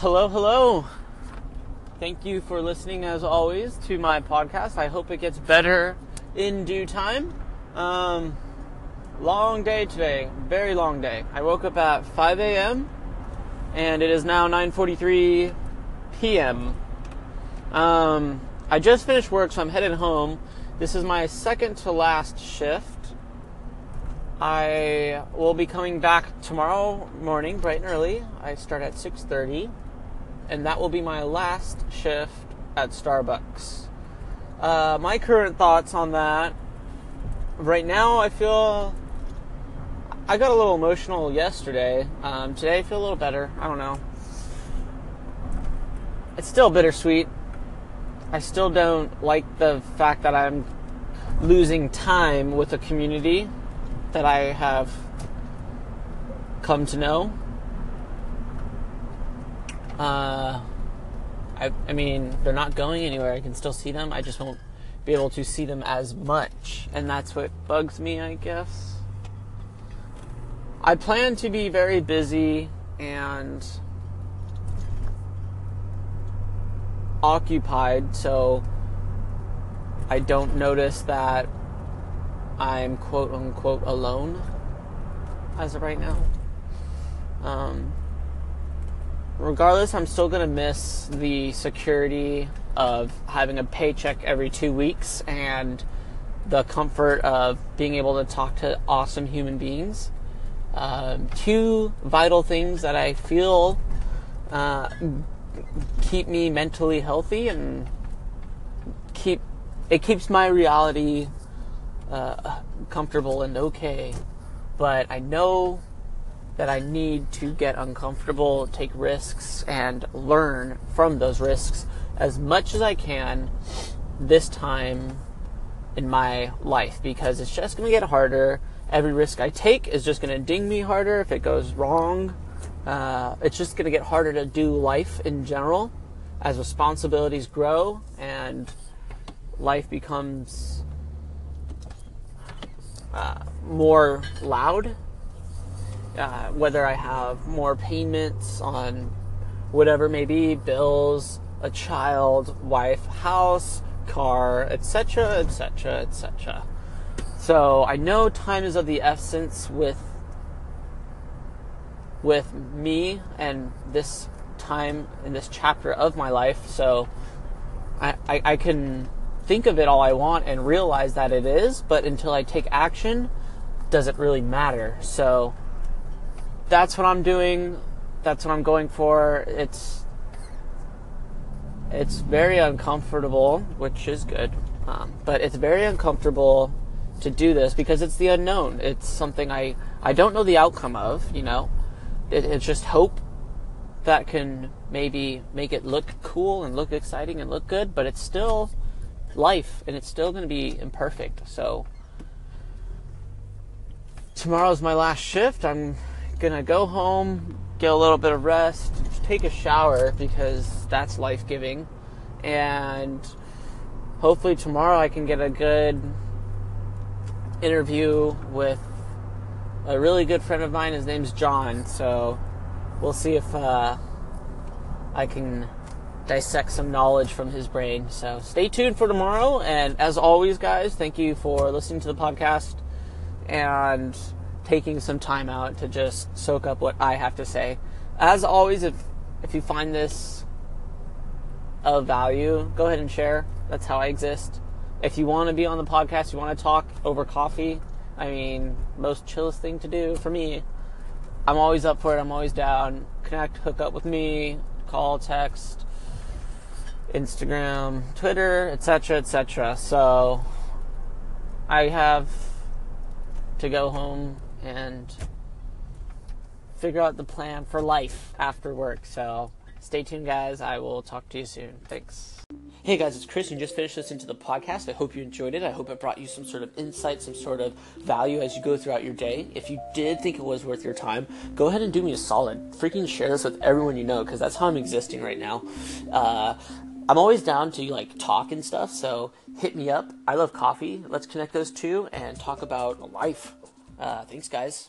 hello, hello. Thank you for listening, as always, to my podcast. I hope it gets better in due time. Um, long day today, very long day. I woke up at 5 a.m. and it is now 9:43 p.m. Um, I just finished work, so I'm headed home. This is my second to last shift. I will be coming back tomorrow morning, bright and early. I start at 6:30, and that will be my last shift at Starbucks. Uh, my current thoughts on that. Right now, I feel I got a little emotional yesterday. Um, today, I feel a little better. I don't know. It's still bittersweet. I still don't like the fact that I'm losing time with a community that I have come to know. Uh, I, I mean, they're not going anywhere. I can still see them. I just won't be able to see them as much. And that's what bugs me, I guess. I plan to be very busy and occupied so I don't notice that I'm quote unquote alone as of right now. Um, regardless, I'm still going to miss the security of having a paycheck every two weeks and the comfort of being able to talk to awesome human beings. Um, two vital things that I feel uh, keep me mentally healthy and keep it keeps my reality uh, comfortable and okay. But I know that I need to get uncomfortable, take risks, and learn from those risks as much as I can this time in my life because it's just going to get harder. Every risk I take is just going to ding me harder if it goes wrong. Uh, it's just going to get harder to do life in general as responsibilities grow and life becomes uh, more loud. Uh, whether I have more payments on whatever may be bills, a child, wife, house, car, etc., etc., etc. So I know time is of the essence with with me and this time in this chapter of my life. So I, I, I can think of it all I want and realize that it is, but until I take action, does it really matter? So that's what I'm doing. That's what I'm going for. It's it's very uncomfortable, which is good, um, but it's very uncomfortable to do this because it's the unknown. It's something I I don't know the outcome of. You know, it, it's just hope that can maybe make it look cool and look exciting and look good, but it's still life and it's still going to be imperfect. So tomorrow's my last shift. I'm to go home, get a little bit of rest, take a shower because that's life-giving and hopefully tomorrow I can get a good interview with a really good friend of mine. His name's John. So we'll see if uh, I can dissect some knowledge from his brain. So stay tuned for tomorrow. And as always, guys, thank you for listening to the podcast and taking some time out to just soak up what I have to say. As always, if if you find this of value, go ahead and share. That's how I exist. If you want to be on the podcast, you want to talk over coffee, I mean, most chillest thing to do for me. I'm always up for it. I'm always down. Connect, hook up with me, call, text, Instagram, Twitter, etc., etc. So I have to go home and figure out the plan for life after work. So stay tuned, guys. I will talk to you soon. Thanks. Hey guys, it's Chris. You just finished listening to the podcast. I hope you enjoyed it. I hope it brought you some sort of insight, some sort of value as you go throughout your day. If you did think it was worth your time, go ahead and do me a solid. Freaking share this with everyone you know because that's how I'm existing right now. Uh, I'm always down to like talk and stuff, so hit me up. I love coffee. Let's connect those two and talk about life. Uh, thanks, guys.